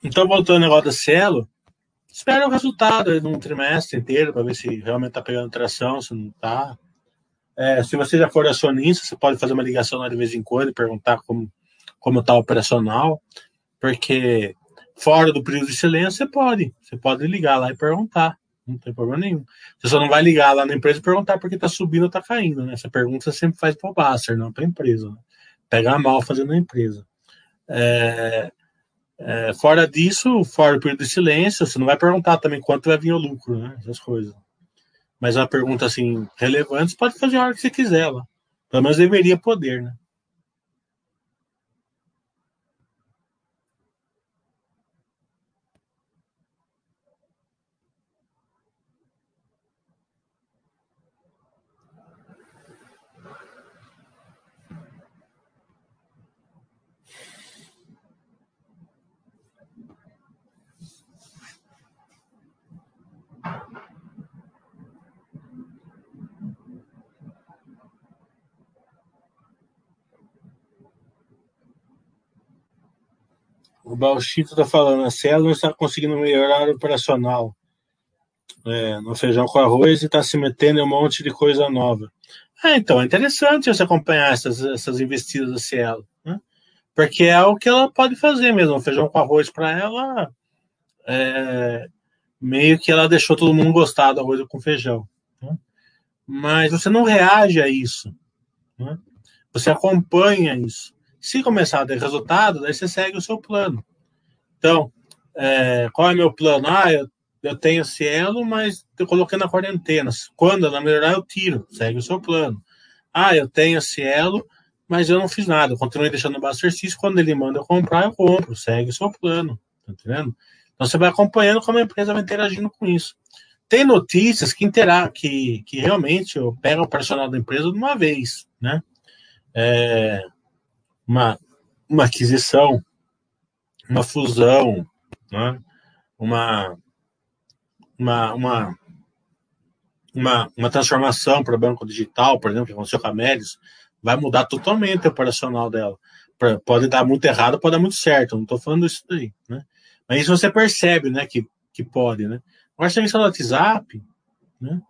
Então, voltando ao negócio da Cielo, espera o resultado num trimestre inteiro para ver se realmente está pegando tração, se não está. É, se você já for acionista, você pode fazer uma ligação de vez em quando e perguntar como como está operacional, porque fora do período de silêncio você pode, você pode ligar lá e perguntar, não tem problema nenhum. Você só não vai ligar lá na empresa e perguntar porque está subindo ou está caindo, né? Essa pergunta você sempre faz para o Basser, não para a empresa. Né? Pega mal fazendo a empresa. É, é, fora disso, fora o período de silêncio, você não vai perguntar também quanto vai vir o lucro, né? Essas coisas. Mas uma pergunta assim, relevante, você pode fazer a hora que você quiser lá. Pelo menos deveria poder, né? O Balchito está falando, a Cielo não está conseguindo melhorar o operacional é, no feijão com arroz e está se metendo em um monte de coisa nova. Ah, então é interessante você acompanhar essas, essas investidas da Cielo, né? porque é o que ela pode fazer mesmo. O feijão com arroz para ela, é, meio que ela deixou todo mundo gostar do arroz com feijão. Né? Mas você não reage a isso. Né? Você acompanha isso. Se começar a ter resultado, daí você segue o seu plano. Então, é, qual é meu plano? Ah, eu, eu tenho cielo, mas eu coloquei na quarentena. Quando ela melhorar, eu tiro. Segue o seu plano. Ah, eu tenho cielo, mas eu não fiz nada. Eu continuei deixando o exercício. Quando ele manda eu comprar, eu compro. Segue o seu plano. Tá entendendo? Então você vai acompanhando como a empresa vai interagindo com isso. Tem notícias que, intera que, que realmente pegam o personal da empresa de uma vez, né? É, uma, uma aquisição, uma fusão, né? uma, uma, uma, uma, uma transformação para o banco digital, por exemplo, que aconteceu com a Médios, vai mudar totalmente o operacional dela. Pode dar muito errado, pode dar muito certo. Não estou falando isso daí, né? Mas isso você percebe, né, que, que pode, né? Agora, você no WhatsApp, né?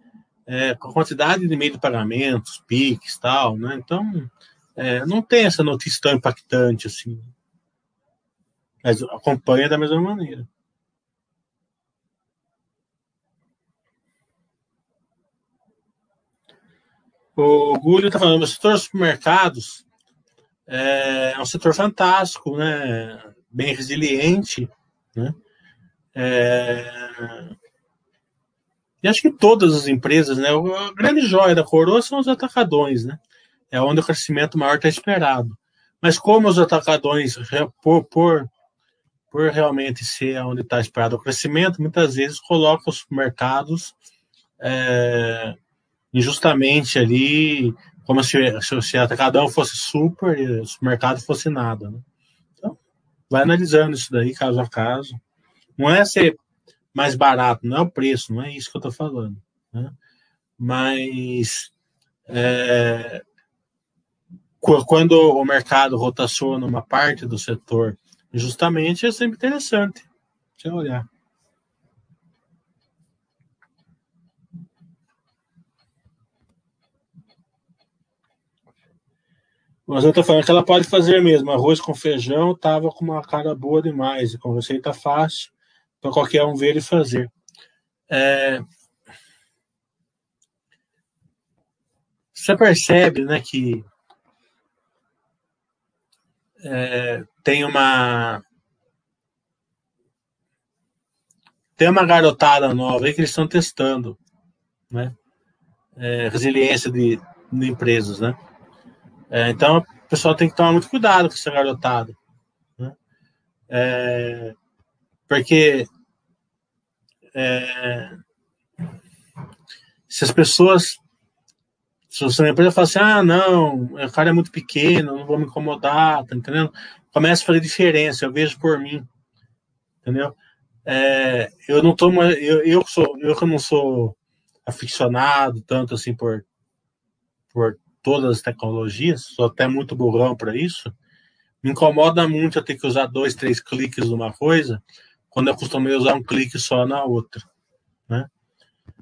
É, com a quantidade de meio de pagamentos, PIX tal, né? Então, é, não tem essa notícia tão impactante assim. Mas acompanha da mesma maneira. O Gulho está falando, o setor dos supermercados é, é um setor fantástico, né? bem resiliente. Né? É... E acho que todas as empresas, né? A grande joia da coroa são os atacadões, né? é onde o crescimento maior está esperado. Mas como os atacadões, por, por, por realmente ser onde está esperado o crescimento, muitas vezes colocam os mercados é, injustamente ali, como se, se, se atacadão fosse super e o mercado fosse nada. Né? Então, vai analisando isso daí, caso a caso. Não é ser mais barato, não é o preço, não é isso que eu estou falando. Né? Mas é, quando o mercado rotaciona uma parte do setor, justamente é sempre interessante. Eu olhar. Mas eu estou falando que ela pode fazer mesmo. Arroz com feijão estava com uma cara boa demais, e com receita fácil para qualquer um ver e fazer. É... Você percebe né, que é, tem uma tem uma garotada nova aí que eles estão testando, né? É, resiliência de, de, empresas, né? É, então o pessoal tem que tomar muito cuidado com essa garotada, né? É, porque é, se as pessoas. Se você na empresa fala assim, ah, não, o cara é muito pequeno, não vou me incomodar, tá entendendo? Começa a fazer diferença, eu vejo por mim, entendeu? É, eu não tô, eu, eu sou, eu que não sou aficionado tanto assim por, por todas as tecnologias, sou até muito burrão para isso. Me incomoda muito eu ter que usar dois, três cliques numa coisa, quando eu costumei usar um clique só na outra, né?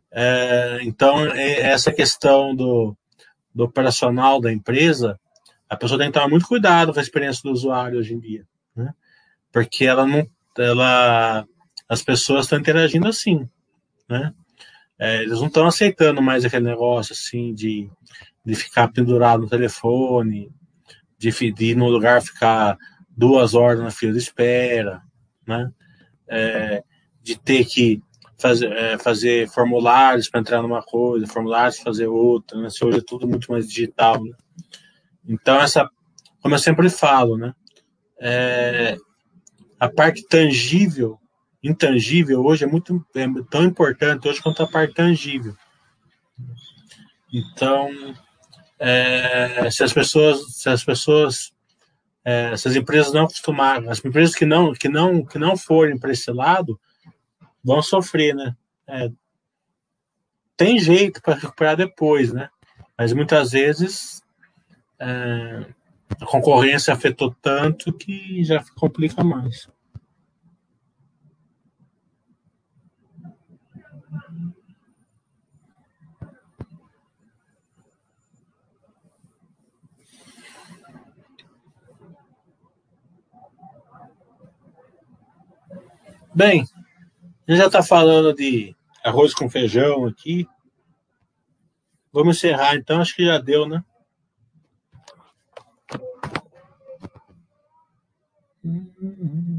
É, então, é, essa questão do, do operacional da empresa, a pessoa tem que tomar muito cuidado com a experiência do usuário hoje em dia, né? Porque ela não, ela as pessoas estão interagindo assim, né? É, eles não estão aceitando mais aquele negócio assim de, de ficar pendurado no telefone, de, de ir no lugar ficar duas horas na fila de espera, né? É, de ter que fazer, é, fazer formulários para entrar numa coisa, formulários para fazer outra, né? Se hoje é tudo muito mais digital, né? Então, essa, como eu sempre falo, né? É, a parte tangível intangível hoje é muito é tão importante hoje quanto a parte tangível. Então, é, se as pessoas, se as pessoas, é, se as empresas não acostumarem, as empresas que não, que não, que não forem para esse lado, vão sofrer, né? É, tem jeito para recuperar depois, né? Mas muitas vezes é, a concorrência afetou tanto que já complica mais. Bem, a gente já está falando de arroz com feijão aqui. Vamos encerrar então, acho que já deu, né? Mm-hmm.